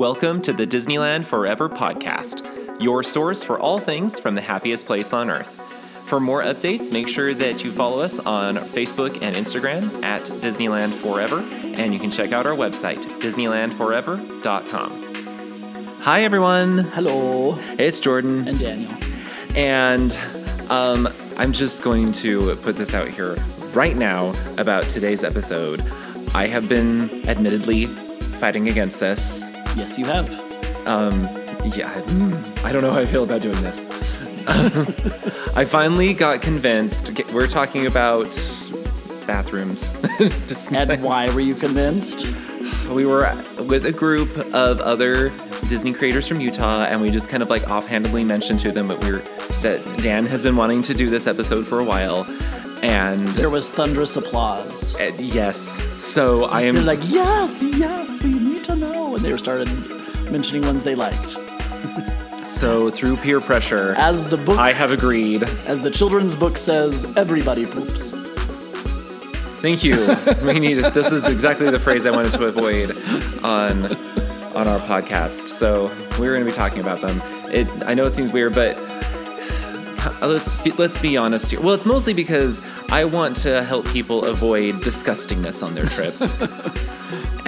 Welcome to the Disneyland Forever podcast, your source for all things from the happiest place on earth. For more updates, make sure that you follow us on Facebook and Instagram at Disneyland Forever, and you can check out our website, DisneylandForever.com. Hi, everyone. Hello. It's Jordan. And Daniel. And um, I'm just going to put this out here right now about today's episode. I have been admittedly fighting against this. Yes, you have. Um, yeah, I, I don't know how I feel about doing this. I finally got convinced. We're talking about bathrooms. and why were you convinced? We were with a group of other Disney creators from Utah, and we just kind of like offhandedly mentioned to them that we're that Dan has been wanting to do this episode for a while, and there was thunderous applause. Uh, yes, so I am. They're like, yes, yes, we need to know, and they started mentioning ones they liked. so through peer pressure, as the book, I have agreed. As the children's book says, everybody poops. Thank you. we need. This is exactly the phrase I wanted to avoid on on our podcast. So we're going to be talking about them. It. I know it seems weird, but uh, let's be, let's be honest here. Well, it's mostly because I want to help people avoid disgustingness on their trip.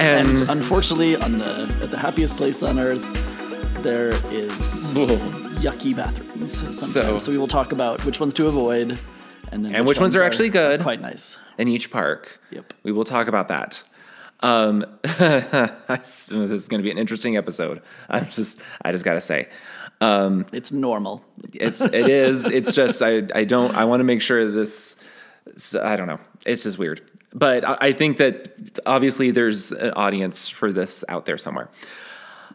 And, and, unfortunately, on the at the happiest place on earth, there is Whoa. yucky bathrooms sometimes. So, so, we will talk about which ones to avoid, and then and which, which ones, ones, are actually good, quite nice in each park. Yep, we will talk about that. Um, this is going to be an interesting episode. I'm just, I just got to say, um, it's normal. It's it is. It's just I I don't I want to make sure this. I don't know. It's just weird. But I, think that obviously there's an audience for this out there somewhere.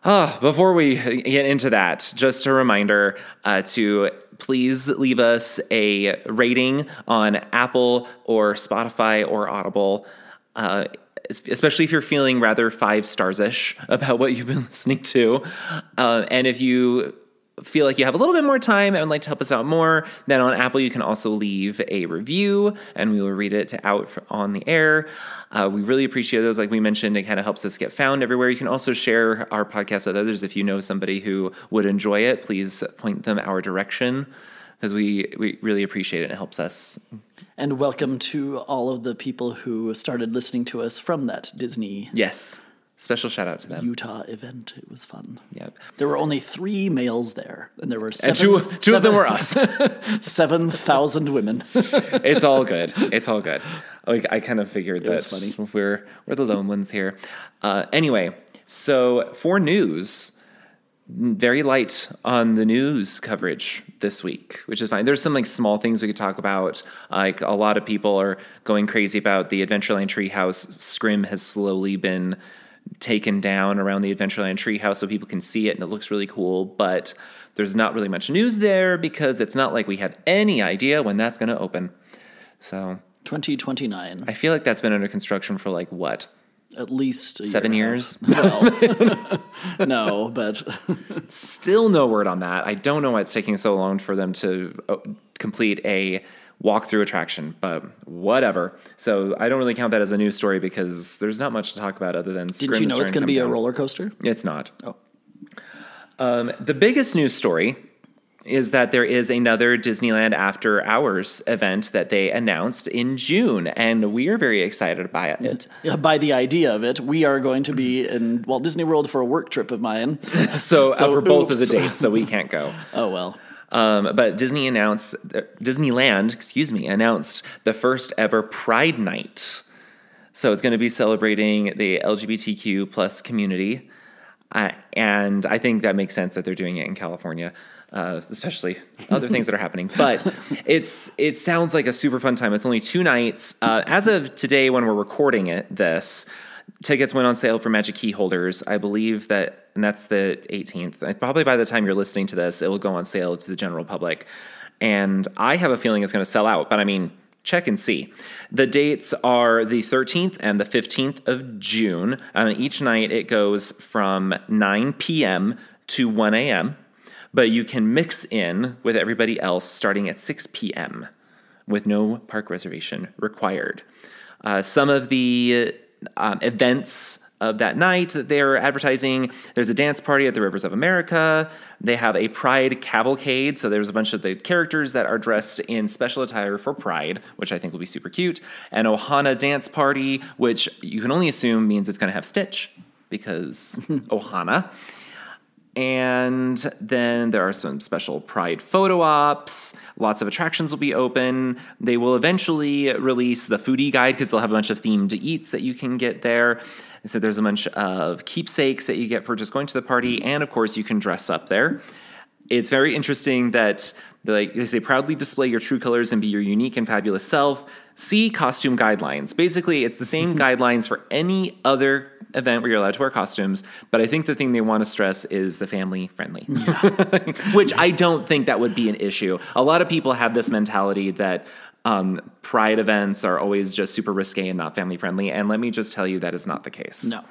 Oh, before we get into that, just a reminder uh, to please leave us a rating on Apple or Spotify or Audible. Uh, especially if you're feeling rather five stars ish about what you've been listening to. Uh, and if you feel like you have a little bit more time and would like to help us out more, then on Apple you can also leave a review and we will read it out on the air. Uh, we really appreciate those. Like we mentioned, it kind of helps us get found everywhere. You can also share our podcast with others. If you know somebody who would enjoy it, please point them our direction because we, we really appreciate it. It helps us. And welcome to all of the people who started listening to us from that Disney. Yes Special shout out to them. Utah event. It was fun. Yep. There were only three males there, and there were seven, and two, two seven, of them were us. seven thousand women. it's all good. It's all good. Like I kind of figured it that we're we're the lone ones here. Uh, anyway, so for news, very light on the news coverage this week, which is fine. There's some like small things we could talk about. Like a lot of people are going crazy about the Adventureland Treehouse. Scrim has slowly been taken down around the Adventureland treehouse so people can see it and it looks really cool. But there's not really much news there because it's not like we have any idea when that's going to open. So 2029. I feel like that's been under construction for like what? At least seven year years. Well, no, but still no word on that. I don't know why it's taking so long for them to uh, complete a walk-through attraction, but whatever. So I don't really count that as a news story because there's not much to talk about other than. Did you know it's going to be down. a roller coaster? It's not. Oh. Um, the biggest news story is that there is another Disneyland After Hours event that they announced in June, and we are very excited by it. Yeah, by the idea of it, we are going to be in Walt Disney World for a work trip of mine. so, so uh, for both of the dates, so we can't go. oh well. Um, but Disney announced, Disneyland, excuse me, announced the first ever Pride Night. So it's going to be celebrating the LGBTQ plus community, uh, and I think that makes sense that they're doing it in California, uh, especially other things that are happening. But it's it sounds like a super fun time. It's only two nights. Uh, as of today, when we're recording it, this tickets went on sale for Magic Key holders. I believe that, and that's the 18th. Probably by the time you're listening to this, it will go on sale to the general public. And I have a feeling it's going to sell out, but I mean, check and see. The dates are the 13th and the 15th of June. And each night it goes from 9 p.m. to 1 a.m., but you can mix in with everybody else starting at 6 p.m. with no park reservation required. Uh, some of the um, events of that night that they're advertising. There's a dance party at the Rivers of America. They have a Pride cavalcade. So there's a bunch of the characters that are dressed in special attire for Pride, which I think will be super cute. An Ohana dance party, which you can only assume means it's going to have Stitch because Ohana. And then there are some special Pride photo ops. Lots of attractions will be open. They will eventually release the foodie guide because they'll have a bunch of themed eats that you can get there. And So there's a bunch of keepsakes that you get for just going to the party. And of course, you can dress up there. It's very interesting that like they say proudly display your true colors and be your unique and fabulous self. See costume guidelines. Basically, it's the same guidelines for any other event where you're allowed to wear costumes, but I think the thing they want to stress is the family friendly, yeah. which I don't think that would be an issue. A lot of people have this mentality that um, pride events are always just super risque and not family friendly, and let me just tell you that is not the case. No,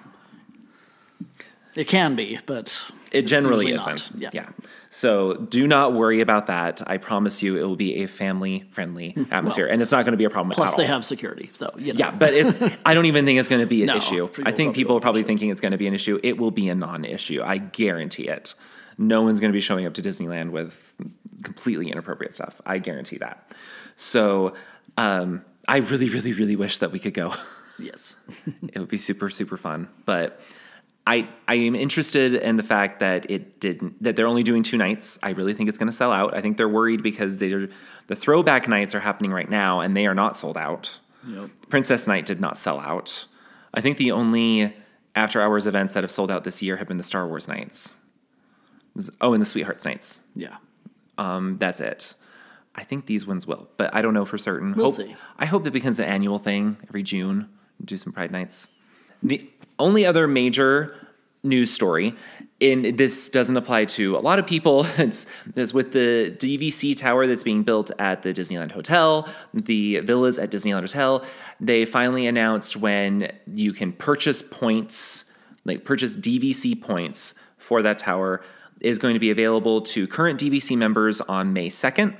it can be, but it generally isn't. Yeah. yeah. So do not worry about that. I promise you, it will be a family friendly hmm. atmosphere, well, and it's not going to be a problem. Plus, they have security, so you know. yeah. But it's. I don't even think it's going to be an no, issue. I think people are probably thinking it's going to be an issue. It will be a non-issue. I guarantee it. No one's going to be showing up to Disneyland with completely inappropriate stuff. I guarantee that. So um, I really, really, really wish that we could go. Yes, it would be super, super fun, but I I am interested in the fact that it didn't that they're only doing two nights. I really think it's going to sell out. I think they're worried because they're the throwback nights are happening right now and they are not sold out. Yep. Princess Night did not sell out. I think the only after hours events that have sold out this year have been the Star Wars nights. Oh, and the Sweethearts nights. Yeah. Um, that's it. I think these ones will, but I don't know for certain. We'll hope, see. I hope it becomes an annual thing every June. Do some Pride nights. The only other major news story, and this doesn't apply to a lot of people, it's, it's with the DVC tower that's being built at the Disneyland Hotel, the villas at Disneyland Hotel. They finally announced when you can purchase points, like purchase DVC points for that tower, is going to be available to current DVC members on May 2nd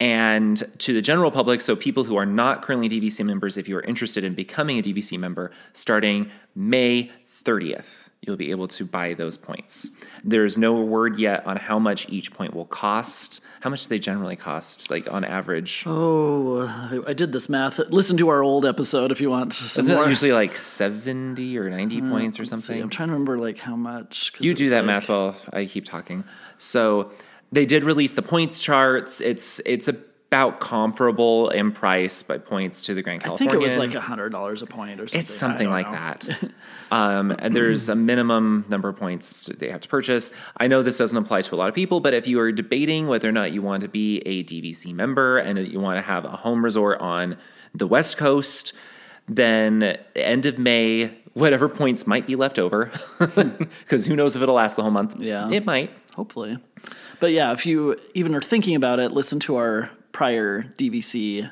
and to the general public, so people who are not currently DVC members, if you are interested in becoming a DVC member, starting May 30th, you'll be able to buy those points. There's no word yet on how much each point will cost. How much do they generally cost, like on average? Oh, I did this math. Listen to our old episode if you want. Some Isn't it usually like 70 or 90 uh, points or something? See, I'm trying to remember like how much. You do that like... math while I keep talking. So they did release the points charts. It's it's about comparable in price by points to the Grand Californian. I think it was like hundred dollars a point or something. It's something like know. that. um, and there's a minimum number of points they have to purchase. I know this doesn't apply to a lot of people, but if you are debating whether or not you want to be a DVC member and you want to have a home resort on the West Coast, then end of May, whatever points might be left over, because who knows if it'll last the whole month. Yeah, it might. Hopefully. But yeah, if you even are thinking about it, listen to our prior DVC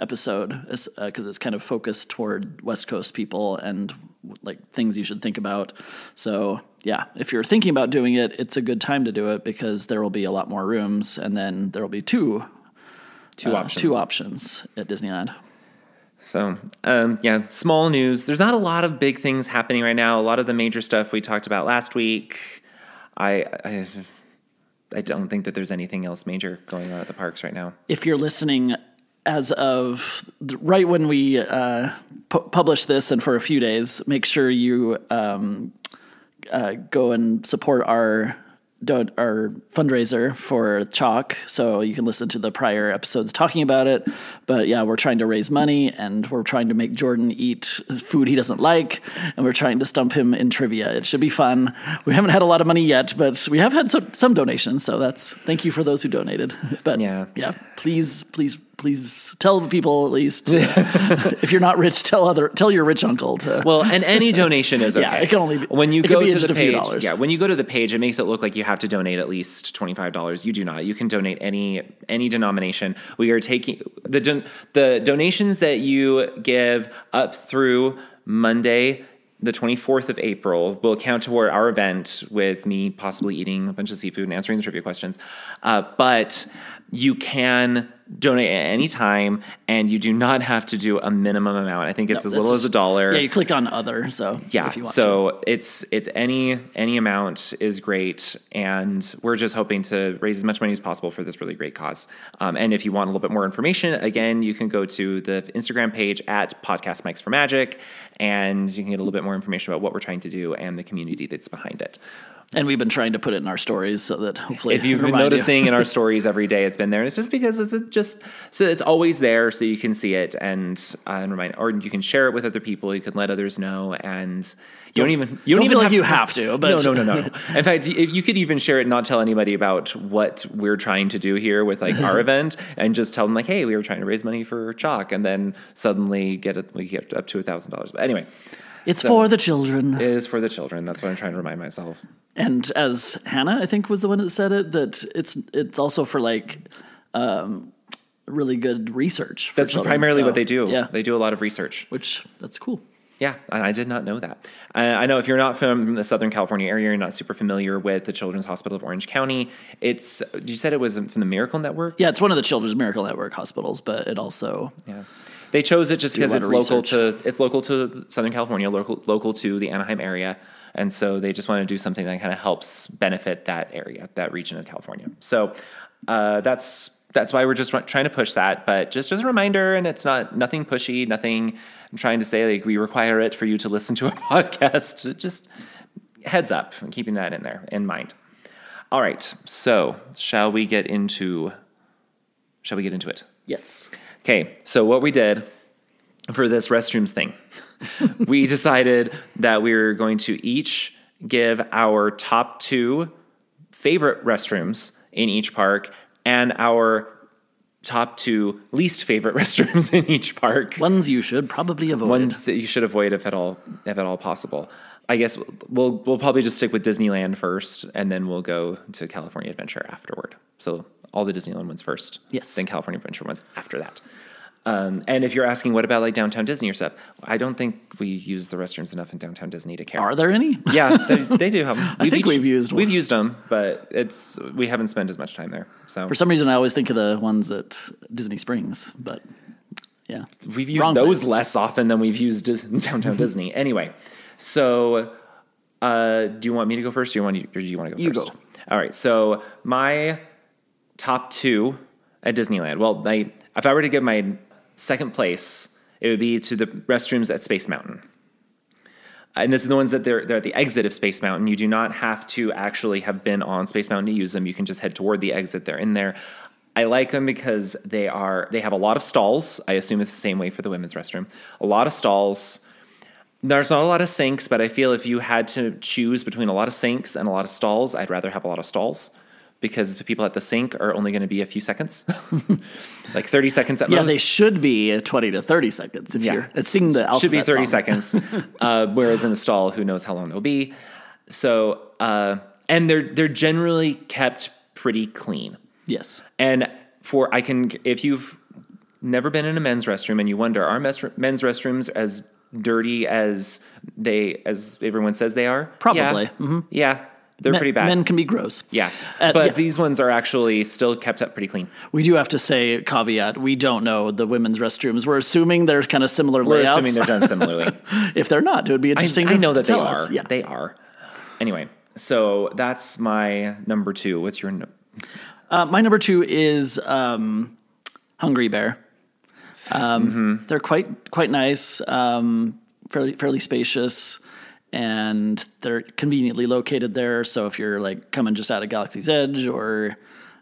episode because uh, it's kind of focused toward West Coast people and like things you should think about. So yeah, if you're thinking about doing it, it's a good time to do it because there will be a lot more rooms, and then there will be two two uh, options two options at Disneyland. So, um, yeah, small news. There's not a lot of big things happening right now. A lot of the major stuff we talked about last week. I, I I don't think that there's anything else major going on at the parks right now. If you're listening as of right when we uh, pu- publish this and for a few days, make sure you um, uh, go and support our do- our fundraiser for CHOC, so you can listen to the prior episodes talking about it. But yeah, we're trying to raise money and we're trying to make Jordan eat food he doesn't like, and we're trying to stump him in trivia. It should be fun. We haven't had a lot of money yet, but we have had some, some donations, so that's thank you for those who donated. But yeah, yeah, please, please please tell people at least if you're not rich tell other tell your rich uncle to well and any donation is okay. yeah it can only be when you go to the page yeah when you go to the page it makes it look like you have to donate at least $25 you do not. You can donate any any denomination. We are taking the don, the donations that you give up through monday the 24th of April will count toward our event with me possibly eating a bunch of seafood and answering the trivia questions. Uh, but you can donate at any time, and you do not have to do a minimum amount. I think it's No, as little as a dollar. Yeah, you click on other. So Yeah. if you want to. So it's it's any any amount is great, and we're just hoping to raise as much money as possible for this really great cause. Um, and if you want a little bit more information, again, you can go to the Instagram page at Podcast Mics for Magic, and you can get a little bit more information about what we're trying to do and the community that's behind it. And we've been trying to put it in our stories so that hopefully, If you've been remind you. noticing in our stories every day, it's been there. And it's just because it's just so it's always there, so you can see it and uh, and remind, or you can share it with other people. You can let others know, and you don't even you don't don't, feel even like you have to, but- no, no, no, no. In fact, you you could even share it, and not tell anybody about what we're trying to do here with like our event, and just tell them like, hey, we were trying to raise money for CHOC, and then suddenly get it, we get up to a thousand dollars. But anyway, it's for the children. it is for the children. That's what I'm trying to remind myself. And as Hannah, I think was the one that said it, that it's it's also for like um, really good research. For That's children. primarily So, what they do. Yeah, They do a lot of research. which that's cool. Yeah, and I did not know that. I, I know if you're not from the Southern California area, you're not super familiar with the Children's Hospital of Orange County. It's you said it was from the Miracle Network. Yeah, it's one of the Children's Miracle Network hospitals, but it also Yeah, they chose it just because it's local research. to it's local to Southern California, local local to the Anaheim area, and so they just want to do something that kind of helps benefit that area, that region of California. So uh, that's that's why we're just trying to push that. But just as a reminder, and it's not nothing pushy, nothing. I'm trying to say like we require it for you to listen to a podcast. Just heads up, and keeping that in there in mind. All right, so shall we get into? Shall we get into it? Yes, Okay, so what we did for this restrooms thing, we decided that we were going to each give our top two favorite restrooms in each park and our top two least favorite restrooms in each park. ones you should probably avoid. Ones that you should avoid if at all, if at all possible. I guess we'll we'll probably just stick with Disneyland first, and then we'll go to California Adventure afterward. So all the Disneyland ones first, Yes. then California Adventure ones after that. Um, and if you're asking what about like downtown Disney or stuff, I don't think we use the restrooms enough in downtown Disney to care. Are there any? Yeah, they, they do have them. I think we've used we've one. used them, but it's we haven't spent as much time there. So For some reason, I always think of the ones at Disney Springs, but yeah, We've used Wrong those place. less often than we've used downtown Disney. Anyway, so uh, do you want me to go first, or do you want you, or do you want to go You first? go. All right. So my top two at Disneyland. Well, if I were to give my second place, it would be to the restrooms at Space Mountain. And this is the ones that they're, they're at the exit of Space Mountain. You do not have to actually have been on Space Mountain to use them. You can just head toward the exit. They're in there. I like them because they are they have a lot of stalls. I assume it's the same way for the women's restroom. A lot of stalls. There's not a lot of sinks, but I feel if you had to choose between a lot of sinks and a lot of stalls, I'd rather have a lot of stalls because the people at the sink are only going to be a few seconds, like 30 seconds at yeah, most. Yeah, they should be twenty to thirty seconds. If Yeah. you're it's the alphabet should be 30 song. seconds uh, whereas in the stall who knows how long they'll be so uh, and they're they're generally kept pretty clean Yes, and for i can if you've never been in a men's restroom and you wonder are men's restrooms as dirty as they as everyone says they are Probably. yeah, Mhm. yeah they're Men- pretty bad Men can be gross. yeah Uh, but yeah. these ones are actually still kept up pretty clean We do have to say caveat: we don't know the women's restrooms. We're assuming they're kind of similar we're layouts. assuming they're done similarly if they're not, it would be interesting. I to- know that they are. Yeah. They are. Anyway, so that's my number two. What's your? number? Uh, my number two is um, Hungry Bear. Um, Mm-hmm. They're quite quite nice, um, fairly fairly spacious, and they're conveniently located there. So if you're like coming just out of Galaxy's Edge or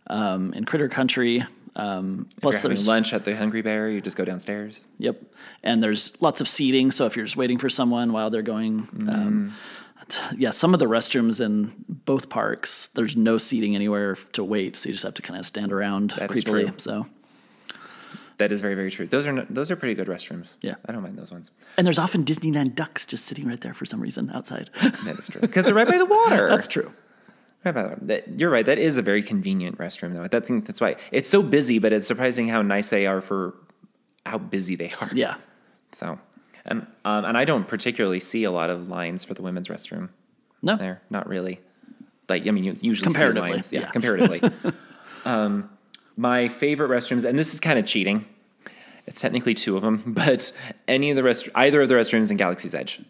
um, in Critter Country, um, If plus you're having lunch at the Hungry Bear, you just go downstairs. Yep. And there's lots of seating. So if you're just waiting for someone while they're going, um, t- yeah, some of the restrooms in both parks, there's no seating anywhere to wait. So you just have to kind of stand around That creepily. true. So, That is very very true. Those are no, those are pretty good restrooms. Yeah. I don't mind those ones. and there's often Disneyland ducks just sitting right there for some reason outside. That is true because they're right by the water. That's true. right by the water. That, you're right. That is a very convenient restroom though. That thing, that's why it's so busy, but it's surprising how nice they are for how busy they are. Yeah. So, and um, and I don't particularly see a lot of lines for the women's restroom. No. there. Not really. Like I mean, you usually see Comparatively, lines. Yeah, yeah. comparatively. um, my favorite restrooms, and this is kind of cheating. It's technically two of them, but any of the rest, either of the restrooms in Galaxy's Edge.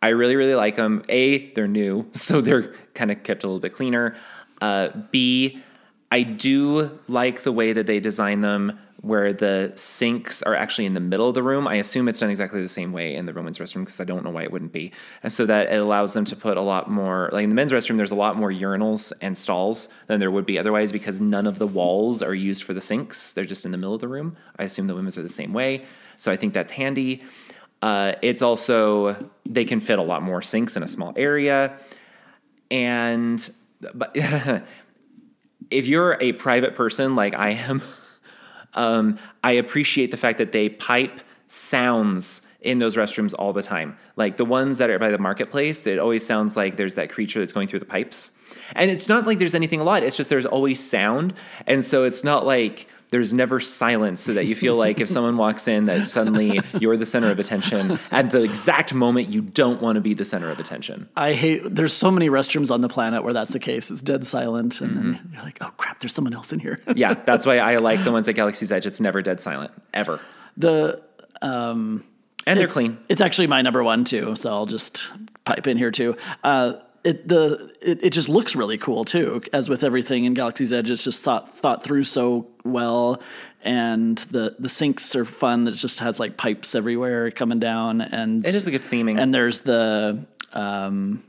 I really, really like them. A, they're new, so they're kind of kept a little bit cleaner. Uh, B, I do like the way that they design them where the sinks are actually in the middle of the room. I assume it's done exactly the same way in the women's restroom because I don't know why it wouldn't be. And so that it allows them to put a lot more, like in the men's restroom, there's a lot more urinals and stalls than there would be otherwise because none of the walls are used for the sinks. They're just in the middle of the room. I assume the women's are the same way. So I think that's handy. Uh, it's also, they can fit a lot more sinks in a small area. And, but if you're a private person like I am, um, I appreciate the fact that they pipe sounds in those restrooms all the time. Like the ones that are by the marketplace, it always sounds like there's that creature that's going through the pipes. And it's not like there's anything a lot, it's just there's always sound. And so it's not like there's never silence so that you feel like if someone walks in that suddenly you're the center of attention at the exact moment you don't want to be the center of attention. I hate there's so many restrooms on the planet where that's the case. It's dead silent and then you're like, "Oh crap, there's someone else in here." yeah, that's why I like the ones at Galaxy's Edge. It's never dead silent ever. the And they're it's, clean. It's actually my number one too, so I'll just pipe in here too. Uh, it the it, it just looks really cool too, as with everything in Galaxy's Edge. It's just thought thought through so well, and the the sinks are fun. That just has like pipes everywhere coming down, and It is a good theming. And there's the um,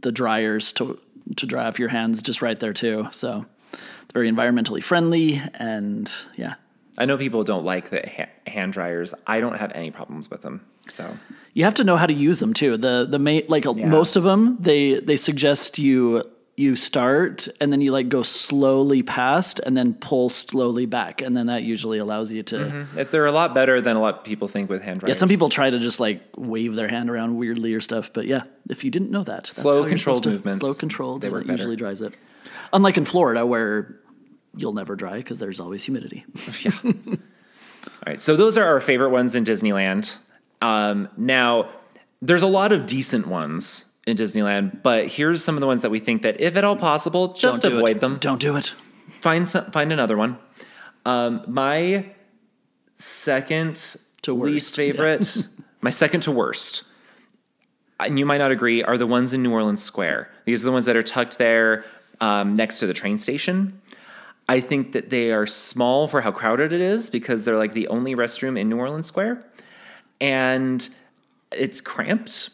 the dryers to to dry off your hands just right there too. So it's very environmentally friendly, and yeah, I know people don't like the ha- hand dryers. I don't have any problems with them. So You have to know how to use them too. The the main like most of them they they suggest you you start and then you like go slowly past and then pull slowly back and then that usually allows you to mm-hmm. if they're a lot better than a lot of people think with hand dryers. yeah some people try to just like wave their hand around weirdly or stuff but yeah if you didn't know that that's Slow, controlled movements, slow controlled they work it usually dries it unlike in Florida where you'll never dry because there's always humidity yeah. All right, so those are our favorite ones in Disneyland. Um, now, there's a lot of decent ones in Disneyland, but here's some of the ones that we think that, if at all possible, just Don't avoid it. them. don't do it Find some, find another one. Um, my second To least worst, yeah. favorite, my second to worst, and you might not agree, are the ones in New Orleans Square. These are the ones that are tucked there um, next to the train station. I think that they are small for how crowded it is because they're like the only restroom in New Orleans Square. And it's cramped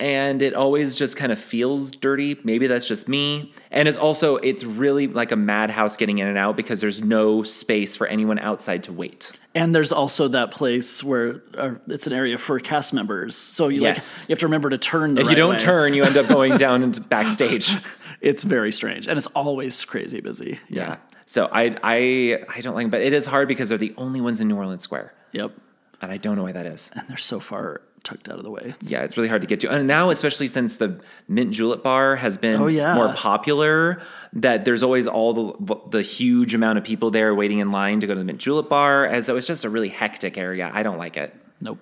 and it always just kind of feels dirty. Maybe that's just me. And it's also it's really like a madhouse getting in and out because there's no space for anyone outside to wait. And there's also that place where uh, it's an area for cast members. So you Yes. like you have to remember to turn. The If right you don't way. turn, you end up going down into backstage. it's very strange, and it's always crazy busy. Yeah. So I I I don't like but it is hard because they're the only ones in New Orleans Square. Yep. And I don't know why that is. And they're so far tucked out of the way. It's- Yeah, it's really hard to get to. And now, especially since the Mint Julep Bar has been Oh, yeah. more popular, that there's always all the the huge amount of people there waiting in line to go to the Mint Julep Bar. And so it's just a really hectic area. I don't like it. Nope.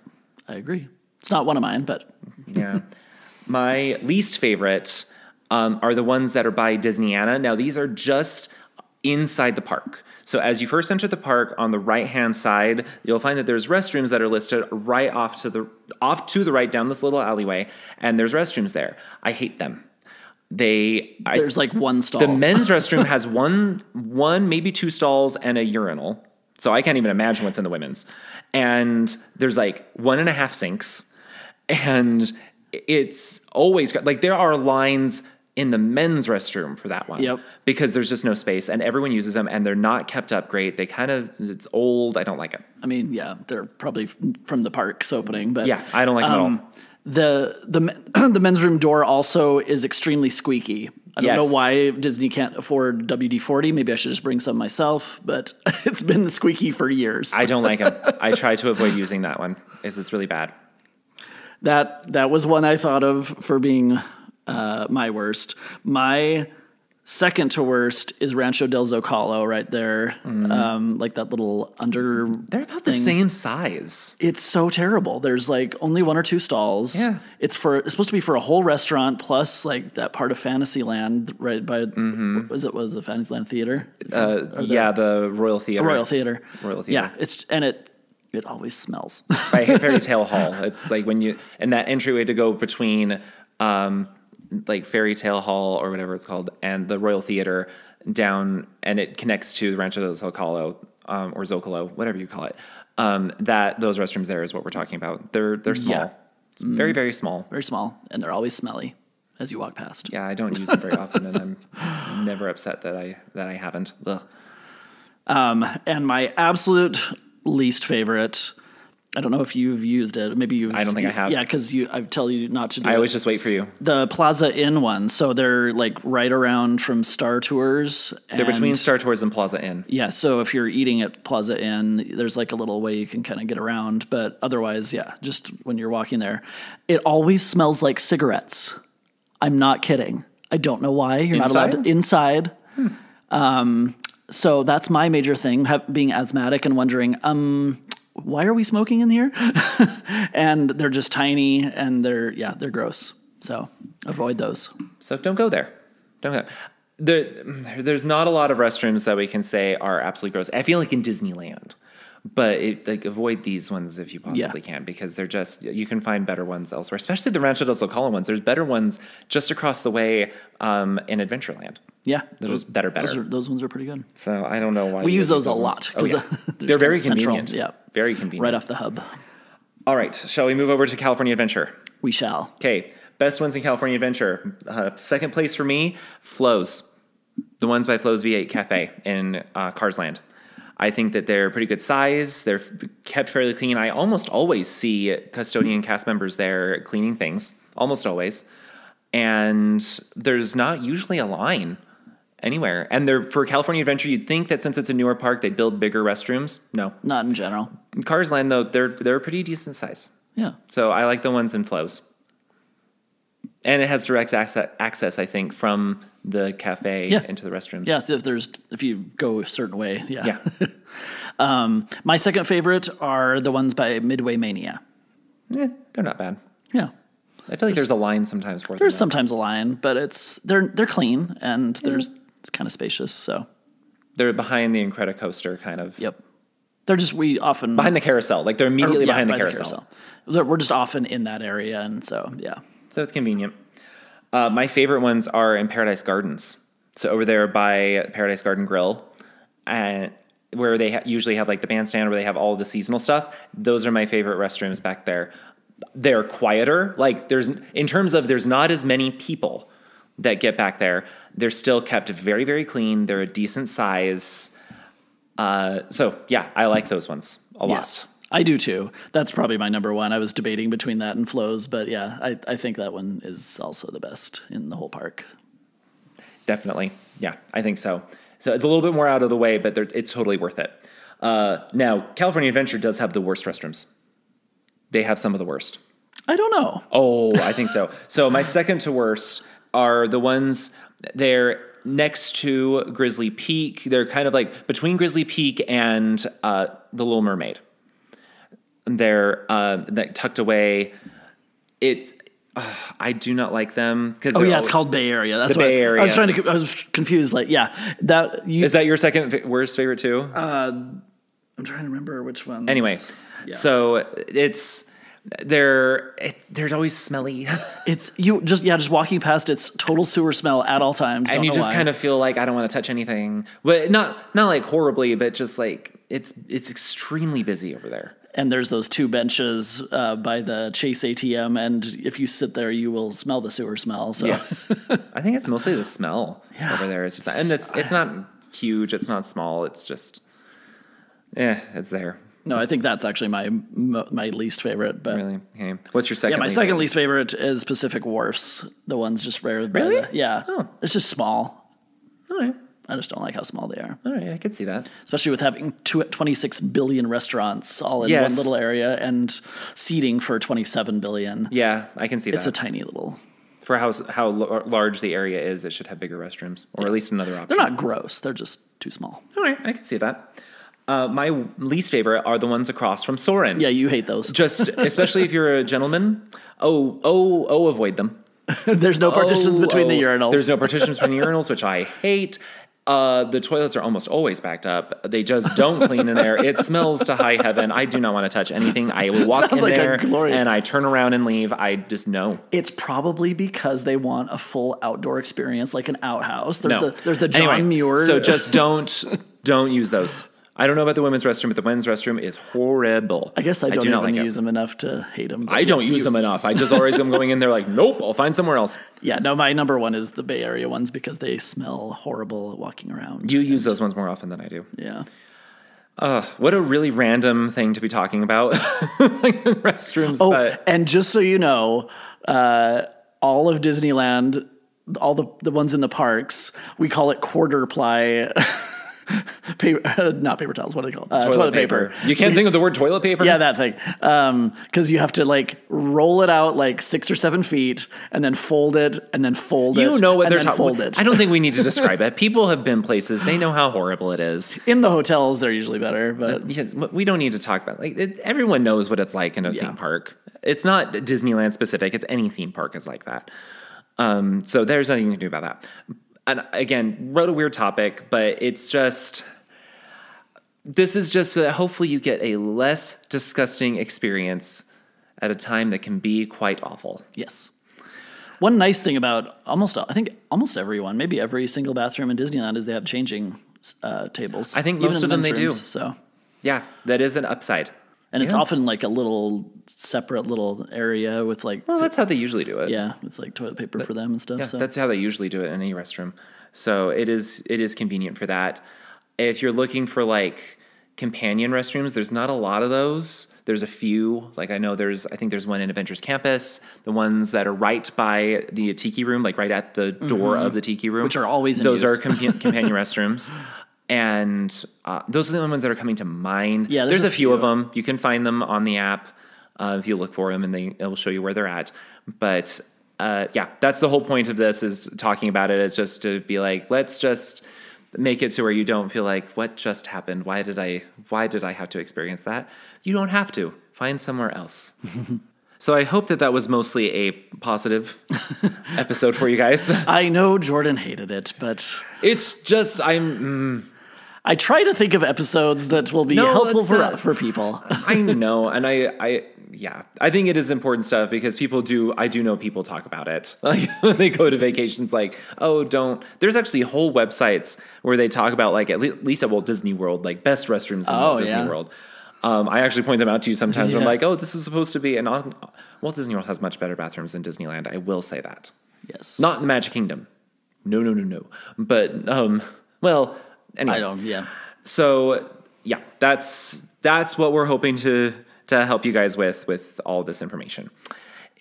I agree. It's not one of mine, but Yeah. My least favorite um, are the ones that are by Disneyana. Now, these are just inside the park. So, as you first enter the park, on the right hand side, you'll find that there's restrooms that are listed right off to the off to the right down this little alleyway, and there's restrooms there. I hate them. They I, there's like one stall. the men's restroom has one, one maybe two stalls and a urinal. So I can't even imagine what's in the women's. And there's like one and a half sinks, and it's always like there are lines in the men's restroom for that one. Yep. Because there's just no space, and everyone uses them, and they're not kept up great. They kind of it's old. I don't like it. I mean, yeah, they're probably from the parks opening, but Yeah, I don't like them at all. Um, the the the men's room door also is extremely squeaky. I don't Yes. know why Disney can't afford WD forty. Maybe I should just bring some myself, but it's been squeaky for years. I don't like them. I try to avoid using that one. Is it's really bad. that that was one I thought of for being uh, my worst. My Second to worst is Rancho del Zocalo right there, Mm-hmm. um, like that little under. They're about the same size. It's so terrible. There's like only one or two stalls. Yeah. It's for it's supposed to be for a whole restaurant plus like that part of Fantasyland right by Mm-hmm. was it was the Fantasyland Theater, Uh, yeah, the Royal Theater. Royal Theater. Royal Theater. Yeah, it's and it it always smells. by Fairy Tale Hall. It's like when you and that entryway to go between um like Fairy Tale Hall or whatever it's called and the Royal Theater down and it connects to the Rancho del Zocalo um, or Zocalo, whatever you call it. Um, that those restrooms there is what we're talking about. They're they're small. Yeah. It's very very small. Very small, and they're always smelly as you walk past. Yeah, I don't use them very often, and I'm never upset that I that I haven't. Ugh. And my absolute least favorite. I don't know if you've used it. Maybe you've. I don't think I have. Yeah, because you. I tell you not to do. I it. always just wait for you. the Plaza Inn ones. So they're like right around from Star Tours. They're between Star Tours and Plaza Inn. Yeah, so if you're eating at Plaza Inn, there's like a little way you can kind of get around. But otherwise, yeah, just when you're walking there, it always smells like cigarettes. I'm not kidding. I don't know why you're not allowed to inside. Um, so that's my major thing, being asthmatic and wondering, um, why are we smoking in here? and they're just tiny and they're yeah, they're gross. So avoid those. So don't go there. Don't go. There, there's not a lot of restrooms that we can say are absolutely gross. I feel like in Disneyland, but it, like avoid these ones if you possibly can because they're just you can find better ones elsewhere. Especially the Rancho del Zocalo ones. There's better ones just across the way um, in Adventureland. Yeah, Those better, better. those, are, those ones are pretty good. so I don't know why We use would those a ones. lot, Oh yeah, they're very central, convenient. yeah. very convenient. Right off the hub. All right, shall we move over to California Adventure? We shall. Okay, best ones in California Adventure. Uh, second place for me, Flo's. The ones by Flo's V8 Cafe in uh, Cars Land. I think that they're pretty good size. They're kept fairly clean. I almost always see custodian cast members there cleaning things, almost always. And there's not usually a line anywhere. And they're for California Adventure, you'd think that since it's a newer park, they'd build bigger restrooms. No. Not in general. In Cars Land, though, they're they're a pretty decent size. Yeah. So I like the ones in Flo's. And it has direct access, access I think, from the cafe Yeah. into the restrooms. Yeah, if there's if you go a certain way, yeah. Yeah. Um, my second favorite are the ones by Midway Mania. Eh, they're not bad. Yeah. I feel like there's a line sometimes for them. There's sometimes a line, but it's they're they're clean and there's it's kind of spacious, so They're behind the Incredicoaster, kind of. yep. They're just we often Behind the carousel. Like they're immediately yeah, behind the carousel. They're- We're just often in that area and so yeah. So it's convenient. Uh, my favorite ones are in Paradise Gardens. So over there by Paradise Garden Grill, and where they ha- usually have like the bandstand where they have all the seasonal stuff. Those are my favorite restrooms back there. They're quieter. Like there's in terms of there's not as many people that get back there. They're still kept very very clean. They're a decent size. Uh, so yeah, I like those ones a lot. Yes. I do too. That's probably my number one. I was debating between that and Flo's, but yeah, I, I think that one is also the best in the whole park. Definitely. Yeah, I think so. So it's a little bit more out of the way, but they're- it's totally worth it. Uh, now, California Adventure does have the worst restrooms. They have some of the worst. I don't know. Oh, I think so. So my second to worst are the ones they're next to Grizzly Peak. They're kind of like between Grizzly Peak and uh, the Little Mermaid. They're uh, that tucked away. It's uh, I do not like them because Oh yeah, it's called Bay Area. That's The what Bay I was trying to. I was confused. Like, yeah, that you. Is that your second worst favorite too? Uh, I'm trying to remember which one. Anyway, so it's they're it, they're always smelly, it's you just yeah, just walking past its total sewer smell at all times. and you just kind of feel like I don't want to touch anything. But not not like horribly, but just like it's it's extremely busy over there. And there's those two benches uh, by the Chase ATM, and if you sit there, you will smell the sewer smell. So Yes, I think it's mostly the smell over there. It's just and it's it's not huge. It's not small. It's just yeah, it's there. no, I think that's actually my my least favorite. But Really. Okay. What's your second? yeah, my least second favorite? least favorite is Pacific Wharfs. The ones just right. by Really? the- yeah. Oh. It's just small. All right. I just don't like how small they are. All right. I could see that. especially with having two, 26 billion restaurants all in Yes. one little area and seating for 27 billion. Yeah, I can see that. It's a tiny little For how how l- large the area is, it should have bigger restrooms, or at least another option. They're not gross. They're just too small. All right, I can see that. Uh, my least favorite are the ones across from Soarin'. Yeah, you hate those. Just especially if you're a gentleman. Oh, oh, oh, avoid them. There's no partitions Oh, between the oh. urinals. There's no partitions between the urinals, which I hate. Uh, the toilets are almost always backed up. They just don't clean in there. It smells to high heaven. I do not want to touch anything. I will walk Sounds in like there and I turn around and leave. I just know. It's probably because they want a full outdoor experience, like an outhouse. There's No. the there's the John Anyway, Muir. So just don't don't use those. I don't know about the women's restroom, but the men's restroom is horrible. I guess I don't do not even like it. use them enough to hate them. I don't use them enough. I just always am going in there like, nope, I'll find somewhere else. Yeah, no, my number one is the Bay Area ones because they smell horrible walking around. You use those ones more often than I do. yeah. What a really random thing to be talking about, like restrooms. Oh, but and just so you know, uh, all of Disneyland, all the the ones in the parks, we call it quarter ply. paper, not paper towels. What do they call it? Uh, toilet, paper. You can't think of the word toilet paper. Yeah, that thing. Because you have to like roll it out like six or seven feet, and then fold it, and then fold it. You know what they're talking. I don't think we need to describe it. People have been places; they know how horrible it is. In the hotels, they're usually better, but Yes, we don't need to talk about like it, everyone knows what it's like in a Yeah. theme park. It's not Disneyland specific. It's any theme park is like that. Um, so there's nothing you can do about that. And again, wrote a weird topic, but it's just this is just uh hopefully you get a less disgusting experience at a time that can be quite awful. yes. One nice thing about almost, I think almost everyone, maybe every single bathroom in Disneyland, is they have changing uh, tables. I think most of the them they do. So, Yeah, that is an upside. And it's Yeah. often like a little separate little area with like, Well, that's how they usually do it. yeah, with like toilet paper for them and stuff. Yeah, so that's how they usually do it in any restroom. So it is it is convenient for that. If you're looking for like companion restrooms, there's not a lot of those. There's a few. Like I know there's I think there's one in Adventures Campus. The ones that are right by the Tiki Room, like right at the door of the Tiki Room, Mm-hmm. Which are always in those use. are compa- companion restrooms. And uh, those are the only ones that are coming to mind. Yeah, there's, there's a, a few, of them. You can find them on the app uh, if you look for them, and they it will show you where they're at. But uh, yeah, that's the whole point of this is talking about it. Is just to be like, let's just make it to where you don't feel like what just happened. Why did I? Why did I have to experience that? You don't have to. Find somewhere else. so I hope that that was mostly a positive episode for you guys. I know Jordan hated it, but It's just I'm. I try to think of episodes that will be No, helpful for not. for people. I know, and I, I, yeah, I think it is important stuff because people do. I do know people talk about it. Like when they go to vacations, like, oh, don't. There's actually whole websites where they talk about like at least at Walt Disney World, like best restrooms in Oh, Walt Disney yeah. World. Um, I actually point them out to you sometimes. When I'm like, oh, this is supposed to be, and on, Walt Disney World has much better bathrooms than Disneyland. I will say that. Yes. Not in the Magic Kingdom. No, no, no, no. But um, well, anyway. I don't. Yeah. So yeah, that's that's what we're hoping to to help you guys with with all this information.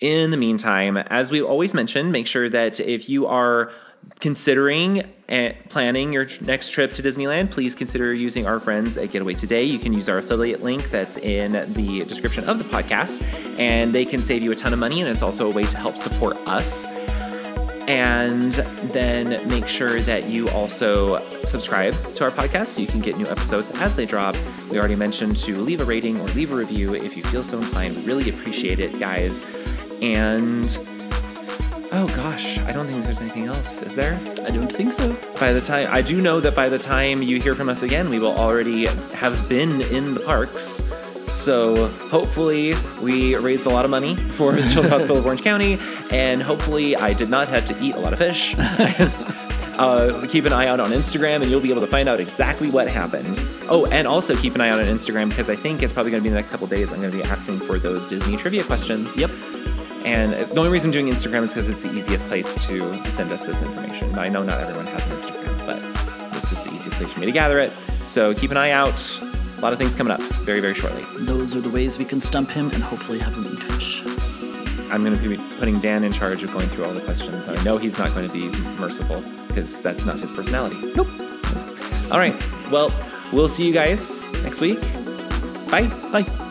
In the meantime, as we always mention, make sure that if you are considering uh, planning your next trip to Disneyland, please consider using our friends at Get Away Today. You can use our affiliate link that's in the description of the podcast, and they can save you a ton of money, and it's also a way to help support us. And then make sure that you also subscribe to our podcast so you can get new episodes as they drop. We already mentioned to leave a rating or leave a review if you feel so inclined. We really appreciate it, guys. And oh gosh, I don't think there's anything else, is there? I don't think so. By the time I do know that by the time you hear from us again, we will already have been in the parks. So hopefully we raised a lot of money for the Children's Hospital of Orange County, and hopefully I did not have to eat a lot of fish. Uh, keep an eye out on Instagram, and you'll be able to find out exactly what happened. Oh, and also keep an eye out on Instagram because I think it's probably going to be the next couple days. I'm going to be asking for those Disney trivia questions. Yep. And the only reason I'm doing Instagram is because it's the easiest place to send us this information. I know not everyone has an Instagram, but it's just the easiest place for me to gather it. So keep an eye out. A lot of things coming up very, very shortly. Those are the ways we can stump him and hopefully have him eat fish. I'm going to be putting Dan in charge of going through all the questions. I know he's not going to be merciful because that's not his personality. Nope. All right. Well, we'll see you guys next week. Bye. Bye.